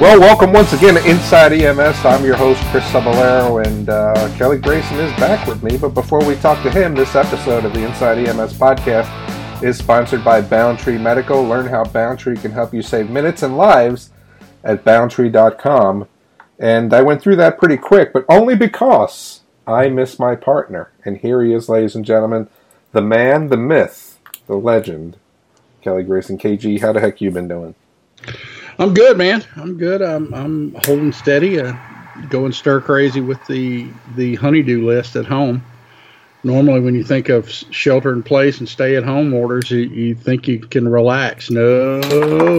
Well, welcome once again to Inside EMS. I'm your host, Chris Cebollero, and uh, Kelly Grayson is back with me. But before we talk to him, this episode of the Inside EMS podcast is sponsored by Boundtree Medical. Learn how Boundtree can help you save minutes and lives at boundtree.com. And I went through that pretty quick, but only because I miss my partner. And here he is, ladies and gentlemen, the man, the myth, the legend, Kelly Grayson. KG, how the heck you been doing? I'm good, man. I'm good. I'm I'm holding steady. Uh, going stir crazy with the the honeydew list at home. Normally, when you think of shelter in place and stay at home orders, you, you think you can relax. No,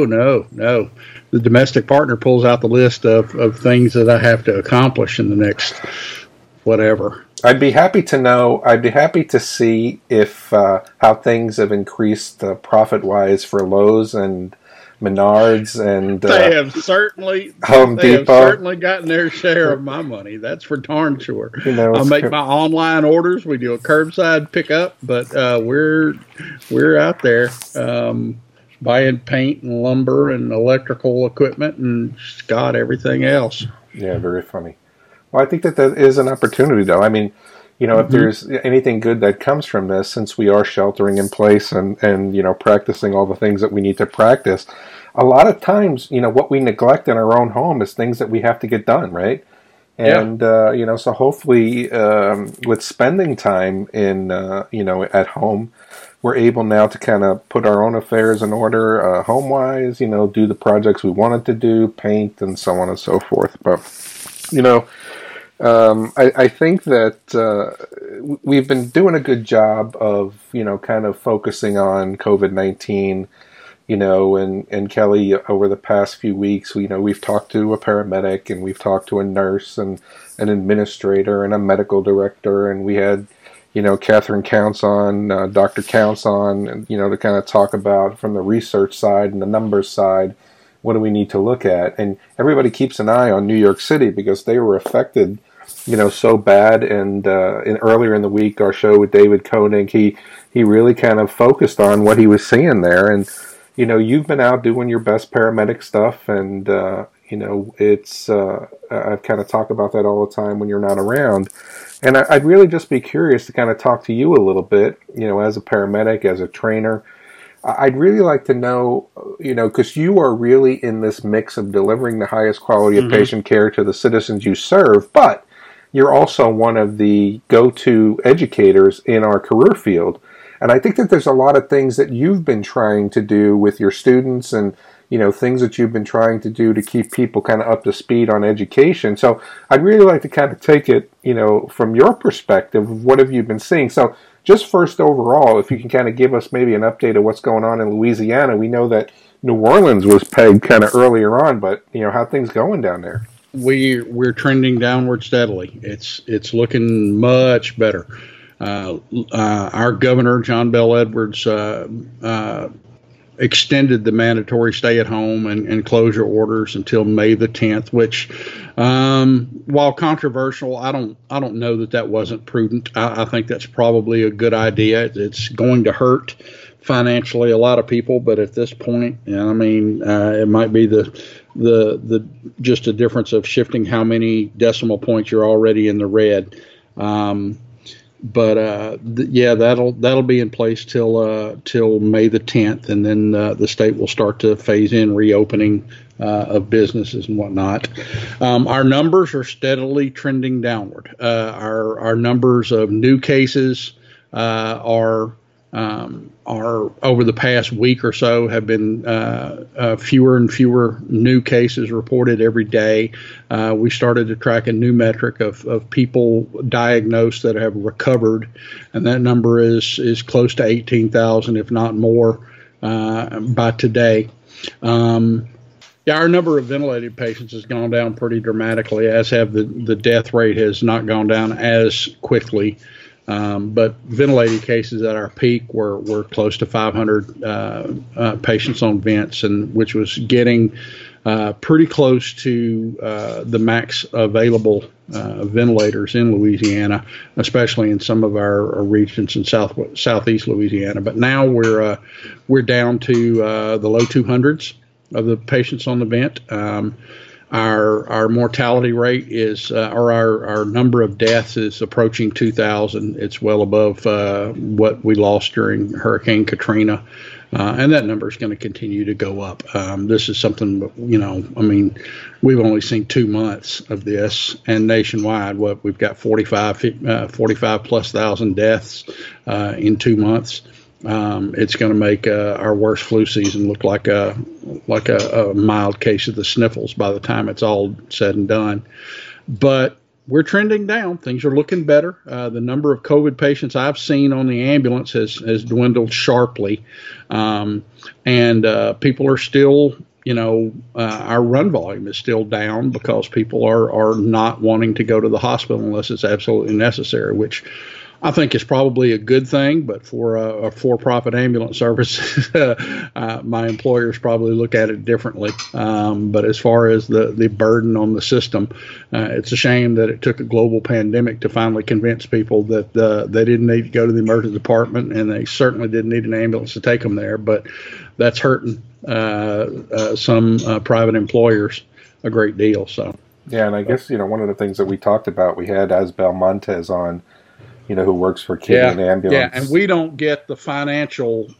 no, no. The domestic partner pulls out the list of, of things that I have to accomplish in the next whatever. I'd be happy to know. I'd be happy to see if uh, how things have increased uh, profit wise for Lowe's and Menards and uh, they have certainly Home they Depot. have certainly gotten their share of my money. That's for darn sure. You know, I make my online orders. We do a curbside pickup, but uh, we're we're out there um, buying paint and lumber and electrical equipment and God everything else. Yeah, very funny. Well, I think that that is an opportunity, though. I mean, you know, if there's anything good that comes from this, since we are sheltering in place and and you know practicing all the things that we need to practice, a lot of times, you know, what we neglect in our own home is things that we have to get done, right? Yeah. And uh, you know, so hopefully, um, with spending time in uh, you know at home, we're able now to kind of put our own affairs in order, uh, home wise. You know, do the projects we wanted to do, paint, and so on and so forth. But you know, um, I, I think that uh, we've been doing a good job of you know kind of focusing on COVID nineteen. You know, and, and Kelly, over the past few weeks, you know, we've talked to a paramedic and we've talked to a nurse and an administrator and a medical director, and we had, you know, Catherine Counts on, uh, Dr. Counts on, and, you know, to kind of talk about from the research side and the numbers side, what do we need to look at? And everybody keeps an eye on New York City because they were affected, you know, so bad. And uh, in, earlier in the week, our show with David Koenig, he he really kind of focused on what he was seeing there. And you know, you've been out doing your best paramedic stuff, and uh, you know, it's uh, I kind of talk about that all the time when you're not around. And I, I'd really just be curious to kind of talk to you a little bit, you know, as a paramedic, as a trainer. I'd really like to know, you know, because you are really in this mix of delivering the highest quality of patient care to the citizens you serve, but you're also one of the go-to educators in our career field. And I think that there's a lot of things that you've been trying to do with your students and, you know, things that you've been trying to do to keep people kind of up to speed on education. So I'd really like to kind of take it, you know, from your perspective, what have you been seeing? So just first overall, if you can kind of give us maybe an update of what's going on in Louisiana. We know that New Orleans was pegged kind of earlier on, but, you know, how things going down there? We we're trending downward steadily. It's it's looking much better. Uh, uh, our governor John Bell Edwards uh, uh, extended the mandatory stay at home and, and closure orders until May the 10th, which, um, while controversial, I don't I don't know that that wasn't prudent. I, I think that's probably a good idea. It's going to hurt financially a lot of people, but at this point, I mean, uh, it might be the the the just a difference of shifting how many decimal points you're already in the red. Um, but uh, th- yeah, that'll that'll be in place till uh, till May the 10th, and then uh, the state will start to phase in reopening uh, of businesses and whatnot. Um, our numbers are steadily trending downward. Uh, our our numbers of new cases uh, are um, are over the past week or so have been uh, uh, fewer and fewer new cases reported every day. Uh, we started to track a new metric of, of people diagnosed that have recovered, and that number is is close to 18,000, if not more, uh, by today. Um, yeah, our number of ventilated patients has gone down pretty dramatically, as have the, the death rate has not gone down as quickly. Um, but ventilated cases at our peak were, were close to 500 uh, uh, patients on vents, and which was getting uh, pretty close to uh, the max available uh, ventilators in Louisiana, especially in some of our, our regions in south southeast Louisiana. But now we're uh, we're down to the low 200s of the patients on the vent. Um, our our mortality rate is, uh, or our, our number of deaths is approaching 2,000. It's well above uh, what we lost during Hurricane Katrina. Uh, and that number is going to continue to go up. Um, this is something, you know, I mean, we've only seen two months of this, and nationwide, what we've got 45, uh, 45 plus thousand deaths uh, in two months. Um, it's going to make uh, our worst flu season look like a like a, a, mild case of the sniffles by the time it's all said and done. But we're trending down. Things are looking better. Uh, the number of COVID patients I've seen on the ambulance has has dwindled sharply, um, and uh, people are still. You know, uh, our run volume is still down because people are are not wanting to go to the hospital unless it's absolutely necessary, which I think it's probably a good thing, but for a, a for-profit ambulance service, uh, my employers probably look at it differently. Um, but as far as the the burden on the system, uh, it's a shame that it took a global pandemic to finally convince people that uh, they didn't need to go to the emergency department, and they certainly didn't need an ambulance to take them there. But that's hurting uh, uh, some uh, private employers a great deal. So. Yeah, and I guess you know one of the things that we talked about, we had Asbel Montes on you know, who works for Acadian yeah, Ambulance. Yeah, and we don't get the financial,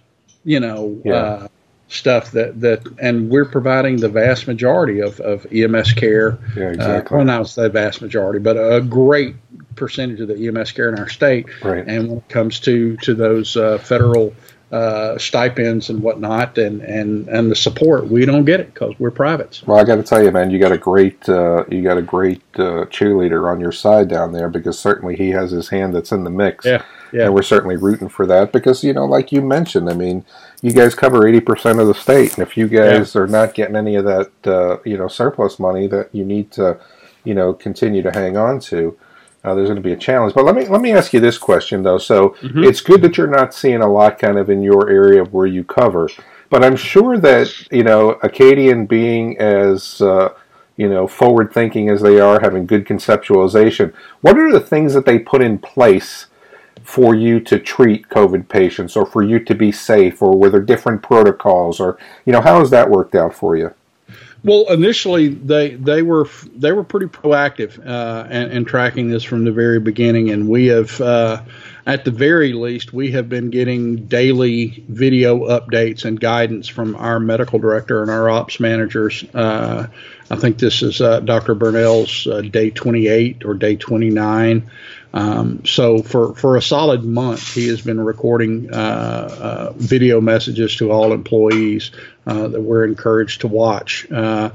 you know, yeah. uh, stuff that that, and we're providing the vast majority of, of EMS care. Yeah, exactly. Uh, well, not the vast majority, but a great percentage of the EMS care in our state. Right. And when it comes to to those uh, federal uh, stipends and whatnot, and, and, and the support. We don't get it because we're privates. Well, I got to tell you, man, you got a great uh, you got a great uh, cheerleader on your side down there because certainly he has his hand that's in the mix. Yeah, yeah. And we're certainly rooting for that because you know, like you mentioned, I mean, you guys cover eighty percent of the state, and if you guys yeah. are not getting any of that, uh, you know, surplus money that you need to, you know, continue to hang on to uh, there's going to be a challenge. But let me let me ask you this question though. So mm-hmm. it's good that you're not seeing a lot kind of in your area where you cover, but I'm sure that you know Acadian being as uh, you know forward thinking as they are, having good conceptualization. What are the things that they put in place? For you to treat COVID patients, or for you to be safe, or were there different protocols, or you know how has that worked out for you? Well, initially they they were they were pretty proactive uh, and, tracking this from the very beginning, and we have, uh, at the very least, we have been getting daily video updates and guidance from our medical director and our ops managers. Uh, I think this is uh, Dr. Burnell's uh, day 28 or day 29. Um, so for, for a solid month, he has been recording uh, uh, video messages to all employees uh, that we're encouraged to watch. Uh,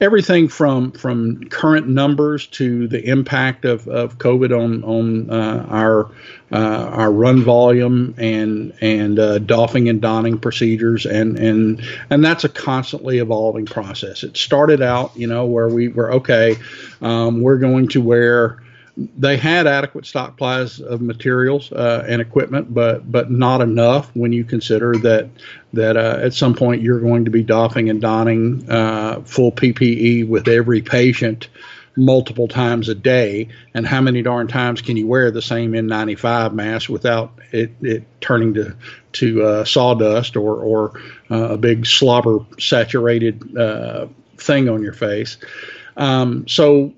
everything from from current numbers to the impact of, of COVID on on uh, our uh, our run volume and and doffing and donning procedures and and and that's a constantly evolving process. It started out, you know, where we were okay, um, we're going to wear they had adequate stockpiles of materials uh, and equipment, but but not enough when you consider that that uh, at some point you're going to be doffing and donning uh, full PPE with every patient multiple times a day. And how many darn times can you wear the same N95 mask without it, it turning to to uh, sawdust or or uh, a big slobber saturated uh, thing on your face? Um, so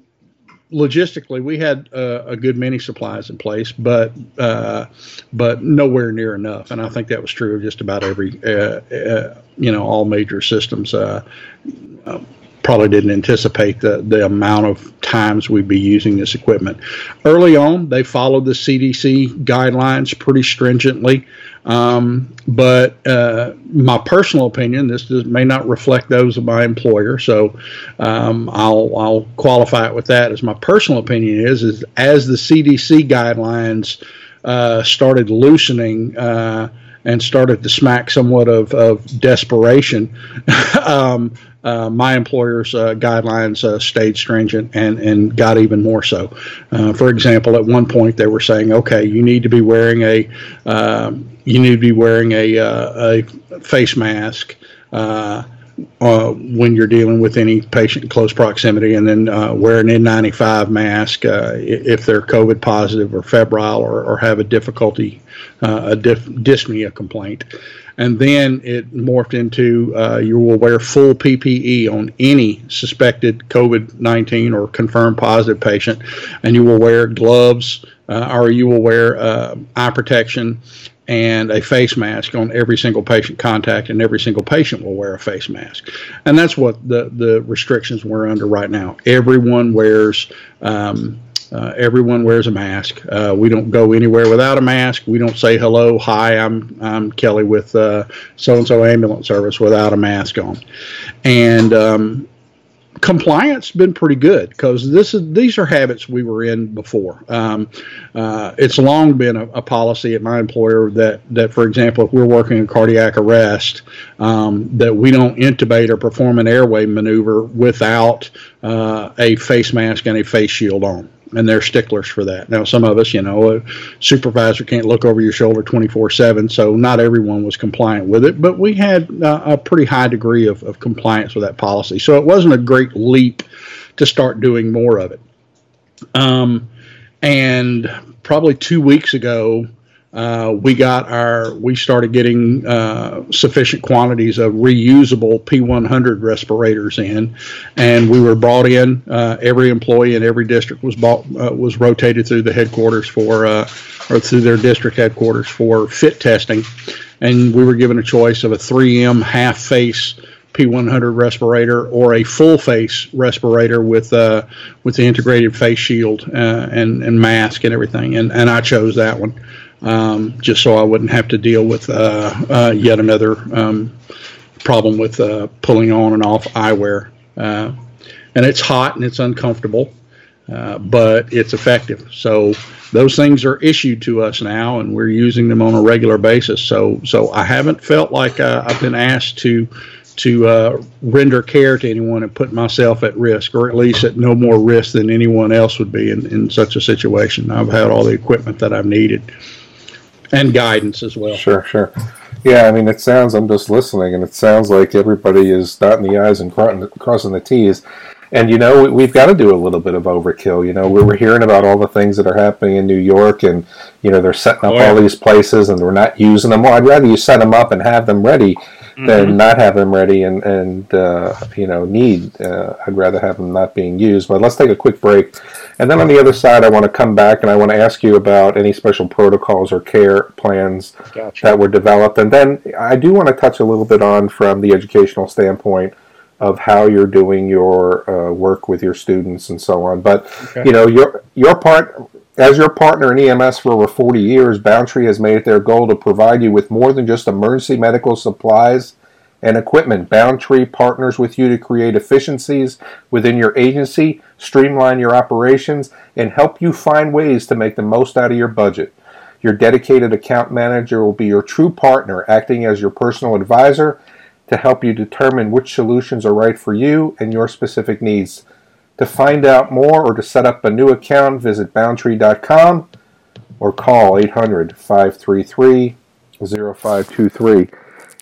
logistically, we had uh, a good many supplies in place, but uh, but nowhere near enough. And I think that was true of just about every uh, uh you know all major systems. Uh, um, probably didn't anticipate the, the amount of times we'd be using this equipment. Early on, they followed the CDC guidelines pretty stringently. Um, but uh, my personal opinion, this does, may not reflect those of my employer, so um, I'll, I'll qualify it with that. As my personal opinion is, is as the CDC guidelines uh, started loosening uh, and started to smack somewhat of, of desperation, um, uh, my employer's uh, guidelines uh, stayed stringent and, and got even more so. Uh, for example, at one point they were saying, okay, you need to be wearing a um, you need to be wearing a, uh, a face mask. Uh, when you're dealing with any patient in close proximity, and then uh, wear an N95 mask uh, if they're COVID positive or febrile or, or have a difficulty, uh, a dif- dyspnea complaint. And then it morphed into uh, you will wear full PPE on any suspected COVID 19 or confirmed positive patient, and you will wear gloves uh, or you will wear eye protection and a face mask on every single patient contact, and every single patient will wear a face mask. And that's what the, the restrictions we're under right now. Everyone wears. Um, uh, everyone wears a mask. Uh, we don't go anywhere without a mask. We don't say hello, hi, I'm I'm Kelly with so and so ambulance service without a mask on. And um, compliance been pretty good because this is these are habits we were in before. Um, uh, it's long been a, a, policy at my employer that that, for example, if we're working in cardiac arrest, um, that we don't intubate or perform an airway maneuver without uh, a face mask and a face shield on and they're sticklers for that. Now, some of us, you know, a supervisor can't look over your shoulder 24 7, so not everyone was compliant with it, but we had uh, a pretty high degree of, of compliance with that policy. So it wasn't a great leap to start doing more of it. Um, and probably two weeks ago, uh, we got our we started getting uh, sufficient quantities of reusable P100 respirators in, and we were brought in. Uh, every employee in every district was bought uh, was rotated through the headquarters for uh, or through their district headquarters for fit testing, and we were given a choice of a 3M half face. P100 respirator or a full face respirator with uh, with the integrated face shield uh, and and mask and everything, and and I chose that one um, just so I wouldn't have to deal with uh, uh, yet another um, problem with uh, pulling on and off eyewear. Uh, and it's hot and it's uncomfortable, uh, but it's effective. So those things are issued to us now, and we're using them on a regular basis. So so I haven't felt like uh, I've been asked to to uh, render care to anyone and put myself at risk, or at least at no more risk than anyone else would be in, in such a situation. I've had all the equipment that I've needed and guidance as well. Sure, sure. Yeah, I mean, it sounds. I'm just listening, and it sounds like everybody is dotting the i's and crossing the t's. And you know, we've got to do a little bit of overkill. You know, we were hearing about all the things that are happening in New York, and you know, they're setting up oh, yeah. all these places, and we're not using them. Well, I'd rather you set them up and have them ready mm-hmm. than not have them ready and and uh, you know need. Uh, I'd rather have them not being used. But let's take a quick break, and then on the other side, I want to come back and I want to ask you about any special protocols or care plans gotcha. that were developed, and then I do want to touch a little bit on from the educational standpoint of how you're doing your uh, work with your students and so on. But okay. you know, your your part as your partner in EMS for over 40 years, Boundtree has made it their goal to provide you with more than just emergency medical supplies and equipment. Boundtree partners with you to create efficiencies within your agency, streamline your operations, and help you find ways to make the most out of your budget. Your dedicated account manager will be your true partner, acting as your personal advisor to help you determine which solutions are right for you and your specific needs. To find out more or to set up a new account, visit boundtree.com or call 800 533 0523.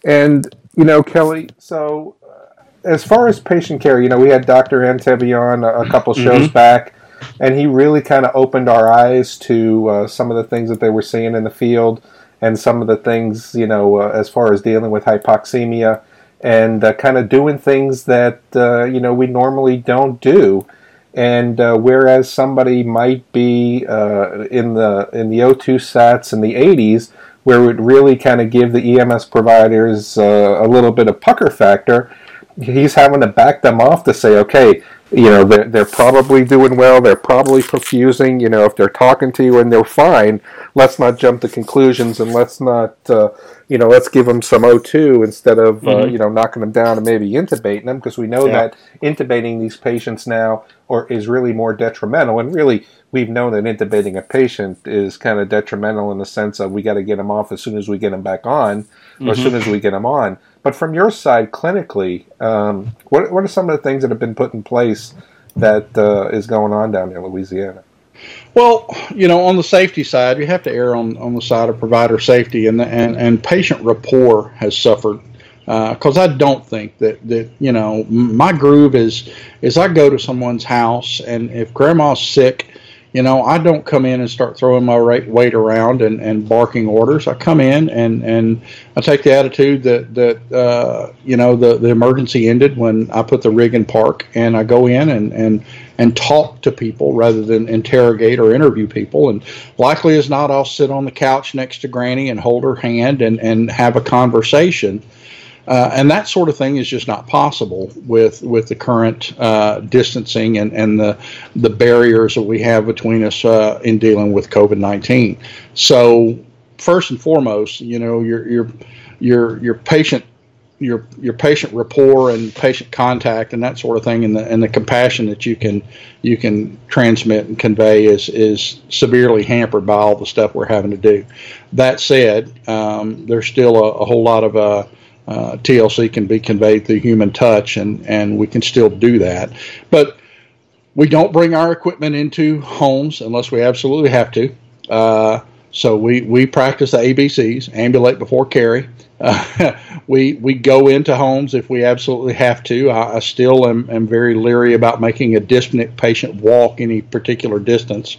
And, you know, Kelly, so uh, as far as patient care, you know, we had Dr. Antevy on a, a couple shows mm-hmm. back, and he really kind of opened our eyes to uh, some of the things that they were seeing in the field and some of the things, you know, uh, as far as dealing with hypoxemia and uh, kind of doing things that uh, you know we normally don't do. And uh, whereas somebody might be uh, in the in the O2 sats in the 80s, where it would really kind of give the EMS providers uh, a little bit of pucker factor, he's having to back them off to say, okay, you know they're, they're probably doing well they're probably perfusing you know if they're talking to you and they're fine let's not jump to conclusions and let's not uh, you know let's give them some o2 instead of uh, mm-hmm. uh, you know knocking them down and maybe intubating them because we know yeah. that intubating these patients now or is really more detrimental and really we've known that intubating a patient is kind of detrimental in the sense of we got to get them off as soon as we get them back on mm-hmm. or as soon mm-hmm. as we get them on but from your side, clinically, um, what what are some of the things that have been put in place that uh, is going on down in Louisiana? Well, you know, on the safety side, you have to err on, on the side of provider safety, and and and patient rapport has suffered because uh, I don't think that that you know my groove is is I go to someone's house and if grandma's sick you know, I don't come in and start throwing my weight around and, and barking orders. I come in and, and I take the attitude that, that uh, you know, the, the emergency ended when I put the rig in park and I go in and, and, and talk to people rather than interrogate or interview people. And likely as not, I'll sit on the couch next to Granny and hold her hand and, and have a conversation uh, and that sort of thing is just not possible with with the current uh, distancing and, and the the barriers that we have between us uh, in dealing with COVID nineteen. So first and foremost, you know your your your your patient your your patient rapport and patient contact and that sort of thing and the and the compassion that you can you can transmit and convey is is severely hampered by all the stuff we're having to do. That said, um, there's still a, a, whole lot of uh, uh, TLC can be conveyed through human touch, and, and we can still do that. But we don't bring our equipment into homes unless we absolutely have to. Uh, so we, we practice the ABCs, ambulate before carry. Uh, we we go into homes if we absolutely have to. I, I still am, am, very leery about making a dyspneic patient walk any particular distance.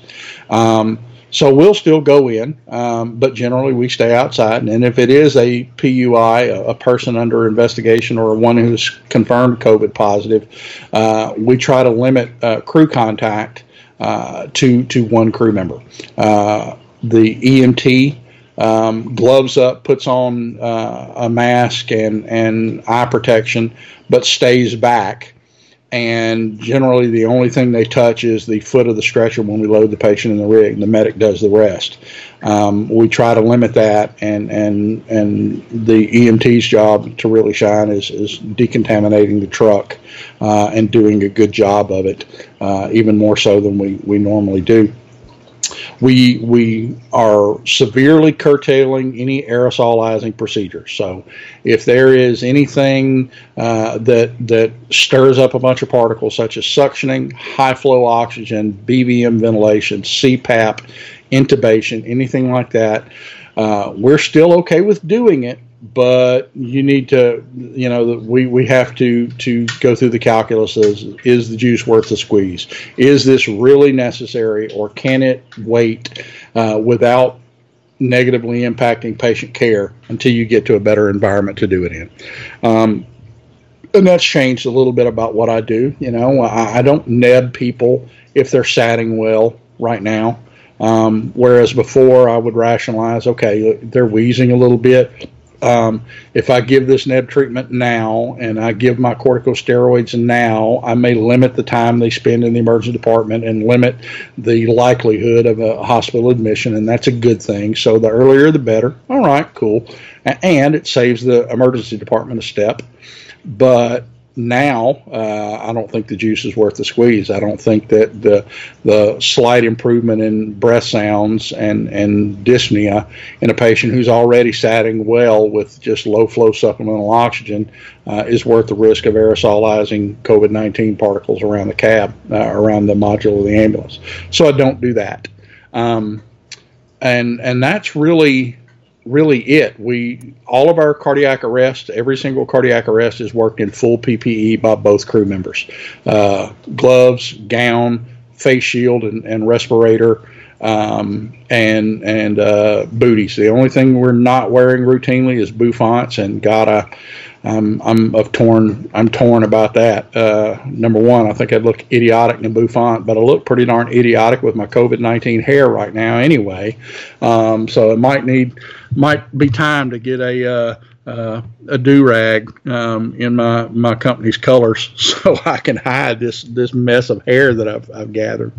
Um, so we'll still go in, um, but generally we stay outside. And if it is a PUI, a, a person under investigation, or one who's confirmed COVID positive, uh, we try to limit uh, crew contact uh, to to one crew member. Uh, the EMT um, gloves up, puts on uh, a mask and and eye protection, but stays back and generally the only thing they touch is the foot of the stretcher when we load the patient in the rig. The medic does the rest. Um, we try to limit that, and and and the EMT's job to really shine is is decontaminating the truck uh, and doing a good job of it, uh, even more so than we we normally do we we are severely curtailing any aerosolizing procedures. So, if there is anything uh, that that stirs up a bunch of particles, such as suctioning, high flow oxygen, BVM ventilation, CPAP, intubation, anything like that, uh, we're still okay with doing it but you need to, you know, we, we have to, to go through the calculus as is the juice worth the squeeze? Is this really necessary or can it wait uh, without negatively impacting patient care until you get to a better environment to do it in? Um, and that's changed a little bit about what I do. You know, I, I don't neb people if they're satting well right now. Um, whereas before, I would rationalize, okay, they're wheezing a little bit um, if I give this neb treatment now and I give my corticosteroids now, I may limit the time they spend in the emergency department and limit the likelihood of a hospital admission, and that's a good thing. So the earlier the better. All right, cool. And it saves the emergency department a step. But now, uh, I don't think the juice is worth the squeeze. I don't think that the the slight improvement in breath sounds and and dyspnea in a patient who's already satting well with just low flow supplemental oxygen uh, is worth the risk of aerosolizing COVID nineteen particles around the cab, uh, around the module of the ambulance. So I don't do that. Um, and and that's really really it. We all of our cardiac arrest, every single cardiac arrest is worked in full PPE by both crew members, uh, gloves, gown, face shield, and, and respirator. Um, and and uh, booties. The only thing we're not wearing routinely is bouffants, and God, I, I'm I'm of torn I'm torn about that. Uh, number one, I think I'd look idiotic in a bouffant, but I look pretty darn idiotic with my COVID nineteen hair right now anyway. Um, so it might need might be time to get a uh, uh, a do rag um, in my my company's colors so I can hide this this mess of hair that I've I've gathered.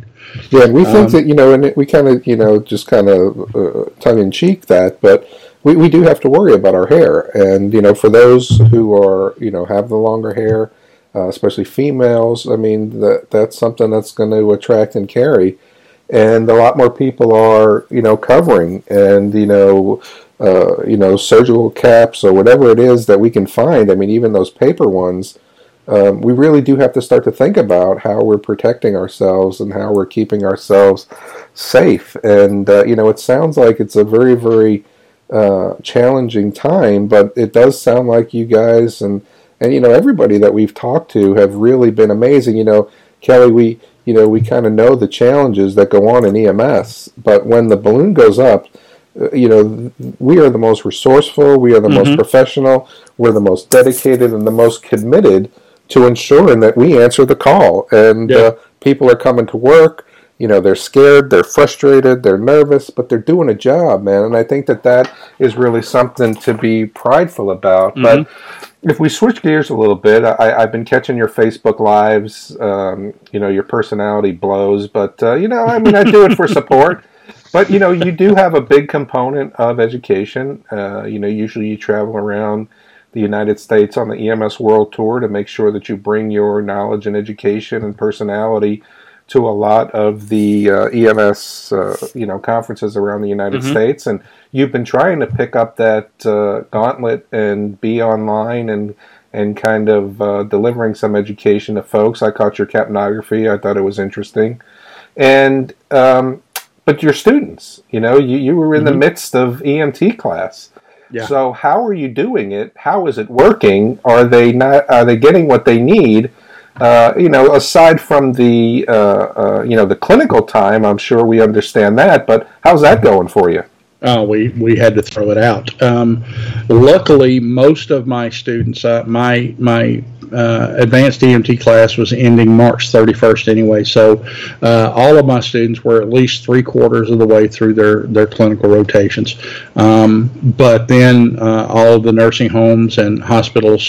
Yeah, we think um, that you know, and we kind of you know just kind of uh, tongue in cheek that, but we, we do have to worry about our hair. And, you know, for those who are, you know, have the longer hair, uh, especially females, I mean, that that's something that's going to attract and carry. And a lot more people are, you know, covering and, you know, uh, you know, surgical caps or whatever it is that we can find. I mean, even those paper ones, um, we really do have to start to think about how we're protecting ourselves and how we're keeping ourselves safe. And, uh, you know, it sounds like it's a very, very uh, challenging time, but it does sound like you guys and and you know everybody that we've talked to have really been amazing. You know, Kelly, we you know we kind of know the challenges that go on in EMS, but when the balloon goes up, uh, you know we are the most resourceful, we are the mm-hmm. most professional, we're the most dedicated, and the most committed to ensuring that we answer the call and yeah. uh, people are coming to work you know they're scared they're frustrated they're nervous but they're doing a job man. And i think that that is really something to be prideful about. Mm-hmm. but if we switch gears a little bit I, have been catching your facebook lives um, you know your personality blows but uh, you know i mean i do it for support. But you know you do have a big component of education. Uh, you know usually you travel around the United States on the EMS World Tour to make sure that you bring your knowledge and education and personality to a lot of the uh, EMS, uh, you know, conferences around the United mm-hmm. States, and you've been trying to pick up that uh, gauntlet and be online and and kind of uh, delivering some education to folks. I caught your capnography; I thought it was interesting, and um, but your students, you know, you you were in mm-hmm. the midst of EMT class. Yeah. So how are you doing it? How is it working? Are they not? Are they getting what they need? Uh, you know, aside from the uh, uh, you know the clinical time, I'm sure we understand that. But how's that going for you? Oh, we we had to throw it out. Um, luckily, most of my students, uh, my my uh, advanced EMT class was ending March 31st anyway, so uh, all of my students were at least three quarters of the way through their their clinical rotations. Um, but then all of the nursing homes and hospitals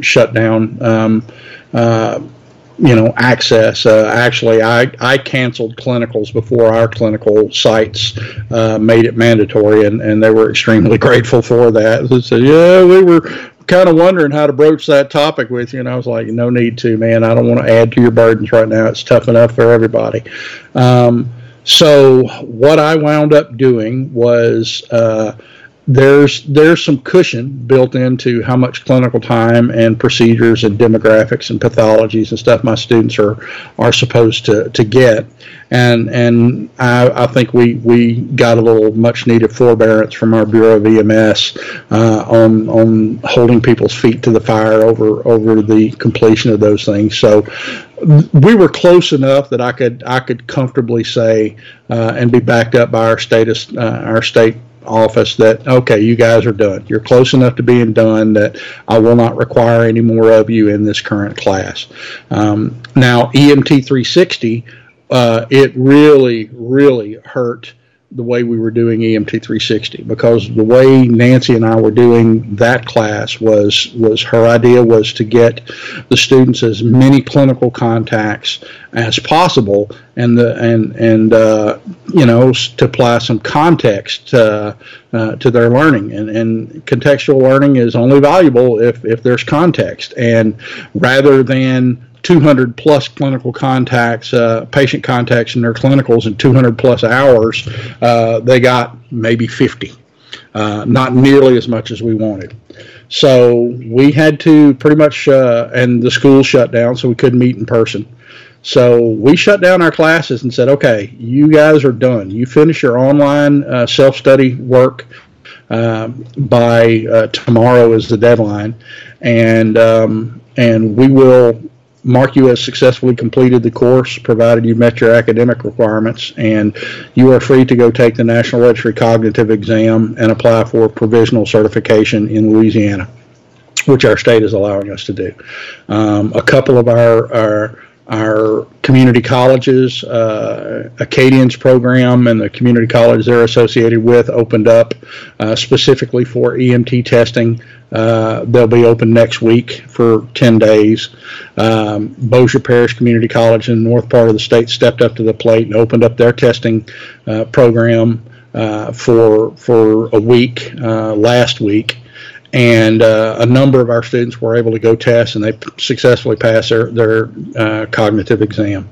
shut down. Um, uh, you know, access. Uh, actually, I, I canceled clinicals before our clinical sites uh, made it mandatory, and, and they were extremely grateful for that. They said, yeah, we were kind of wondering how to broach that topic with you, and I was like, no need to, man. I don't want to add to your burdens right now. It's tough enough for everybody. Um, so what I wound up doing was uh, there's there's some cushion built into how much clinical time and procedures and demographics and pathologies and stuff my students are are supposed to, to get. And and I, I think we, we got a little much needed forbearance from our Bureau of EMS uh, on on holding people's feet to the fire over over the completion of those things. So we were close enough that I could I could comfortably say uh, and be backed up by our status uh, our state office that okay you guys are done. You're close enough to being done that i will not require any more of you in this current class. Um, now emt 360 uh, it really really hurt the way we were doing EMT 360 because the way Nancy and I were doing that class was was her idea was to get the students as many clinical contacts as possible and the and and uh, you know to apply some context uh, uh, to their learning. And and contextual learning is only valuable if if there's context. And rather than 200 plus clinical contacts, uh, patient contacts in their clinicals in 200 plus hours, uh, they got maybe 50. Uh, not nearly as much as we wanted. So we had to pretty much, uh, and the school shut down, so we couldn't meet in person. So we shut down our classes and said, okay, you guys are done. You finish your online uh, self study work uh, by uh, tomorrow is the deadline, and um, and we will mark you as successfully completed the course, provided you met your academic requirements, and you are free to go take the National Registry Cognitive Exam and apply for provisional certification in Louisiana, which our state is allowing us to do. Um, a couple of our, our our community colleges, uh, Acadians program, and the community college they're associated with opened up uh, specifically for EMT testing. Uh, they'll be open next week for 10 days. Um, Bossier Parish Community College in the north part of the state stepped up to the plate and opened up their testing uh, program uh, for for a week uh, last week and uh, a number of our students were able to go test and they successfully passed their, their uh, cognitive exam.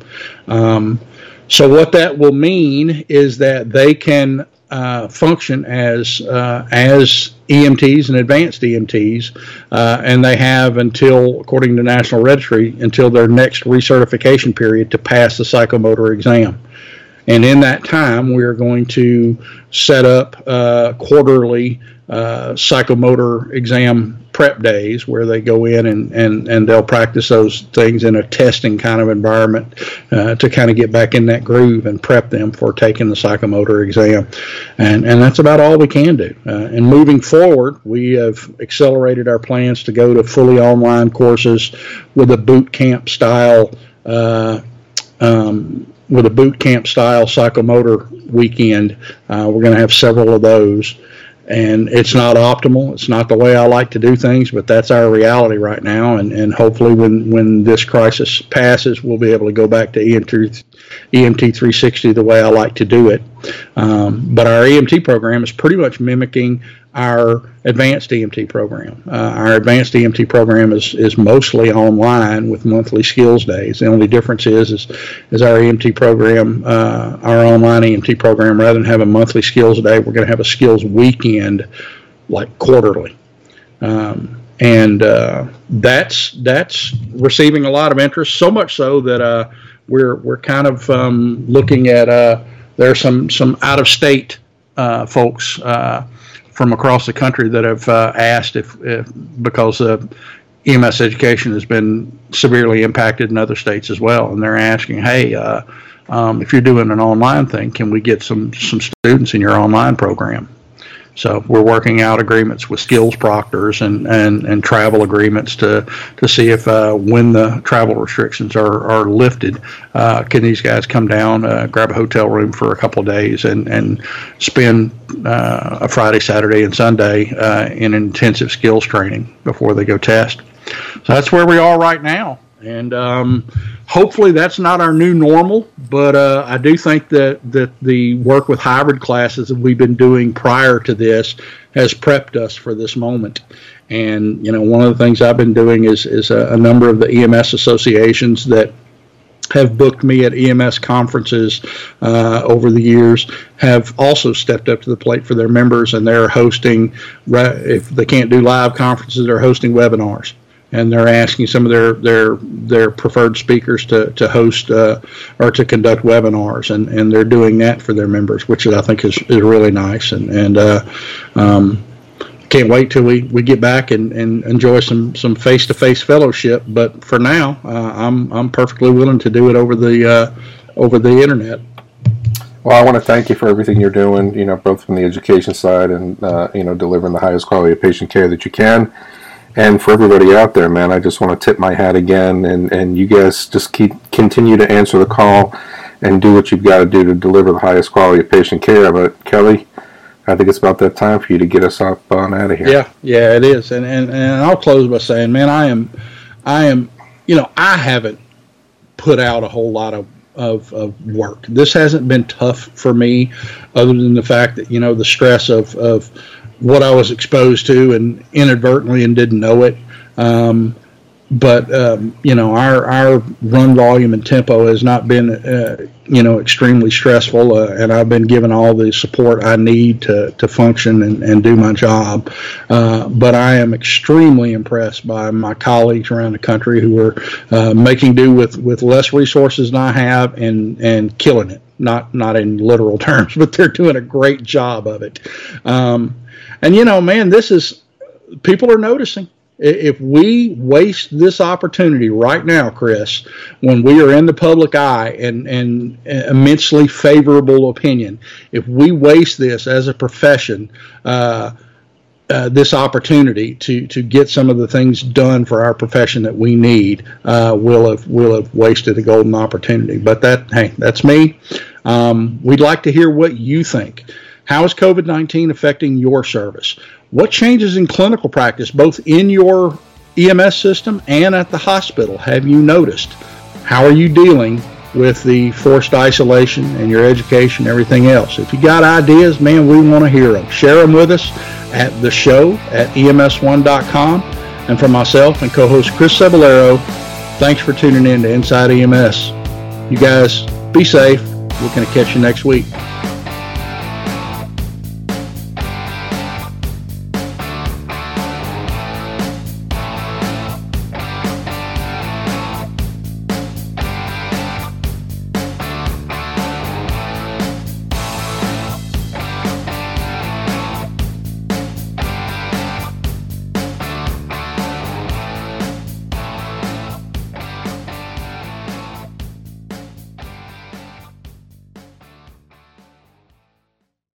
Um, so what that will mean is that they can uh, function as uh, as EMTs and advanced EMTs, uh, and they have until, according to National Registry, until their next recertification period to pass the psychomotor exam. And in that time, we are going to set up uh, quarterly uh, psychomotor exam prep days where they go in and, and, and they'll practice those things in a testing kind of environment uh, to kind of get back in that groove and prep them for taking the psychomotor exam. And, and that's about all we can do. Uh, and moving forward, we have accelerated our plans to go to fully online courses with a boot camp style. Uh, um, with a boot camp style psychomotor weekend. Uh, we're going to have several of those and it's not optimal. It's not the way I like to do things, but that's our reality right now. And, and hopefully, when, when this crisis passes, we'll be able to go back to EMT, EMT 360 the way I like to do it. Um, but our EMT program is pretty much mimicking our advanced EMT program. Uh, our advanced EMT program is, is mostly online with monthly skills days. The only difference is is, is our EMT program, uh, our online EMT program, rather than have a monthly skills day, we're going to have a skills weekend, like quarterly. Um, and uh, that's that's receiving a lot of interest. So much so that uh, we're we're kind of um, looking at uh, there are some some out of state uh, folks from across the country that have uh, asked if, if because uh, EMS education has been severely impacted in other states as well, and they're asking, hey. Uh, um, if you're doing an online thing, can we get some some students in your online program? So we're working out agreements with skills proctors and, and, and travel agreements to to see if uh, when the travel restrictions are, are lifted, uh, can these guys come down, uh, grab a hotel room for a couple of days, and and spend uh, a Friday, Saturday, and Sunday uh, in intensive skills training before they go test. So that's where we are right now, and. Um, hopefully that's not our new normal, but uh, I do think that, that the work with hybrid classes that we've been doing prior to this has prepped us for this moment. And you know, one of the things I've been doing is is a, a number of the EMS associations that have booked me at EMS conferences uh, over the years have also stepped up to the plate for their members, and they're hosting. If they can't do live conferences, they're hosting webinars and they're asking some of their their their preferred speakers to to host uh, or to conduct webinars, and, and they're doing that for their members, which I think is, is really nice, and and uh, um, can't wait till we, we get back and, and enjoy some some face to face fellowship. But for now, uh, I'm I'm perfectly willing to do it over the uh, over the internet. Well, I want to thank you for everything you're doing. You know, both from the education side and uh, you know delivering the highest quality of patient care that you can and for everybody out there, man, I just want to tip my hat again, and and you guys just keep continue to answer the call and do what you've got to do to deliver the highest quality of patient care. But Kelly, I think it's about that time for you to get us up on out of here. Yeah, yeah, it is, and and and I'll close by saying, man, I am, I am, you know, I haven't put out a whole lot of of, of work. This hasn't been tough for me, other than the fact that you know the stress of of what I was exposed to and inadvertently and didn't know it. Um, but um, you know our our run volume and tempo has not been uh, you know extremely stressful, uh, and I've been given all the support I need to to function and, and do my job. Uh, but I am extremely impressed by my colleagues around the country who are uh, making do with with less resources than I have and and killing it. Not not in literal terms, but they're doing a great job of it. Um, and you know, man, this is people are noticing. If we waste this opportunity right now, Chris, when we are in the public eye and, and immensely favorable opinion, if we waste this as a profession, uh, uh, this opportunity to to get some of the things done for our profession that we need, uh, we'll have will have wasted a golden opportunity. But that hey, that's me. Um, we'd like to hear what you think. How is COVID 19 affecting your service? What changes in clinical practice, both in your EMS system and at the hospital, have you noticed? How are you dealing with the forced isolation and your education, everything else? If you got ideas, man, we want to hear them. Share them with us at the show at ems1.com. And for myself and co host Chris Cebollero, thanks for tuning in to Inside EMS. You guys be safe. We're going to catch you next week.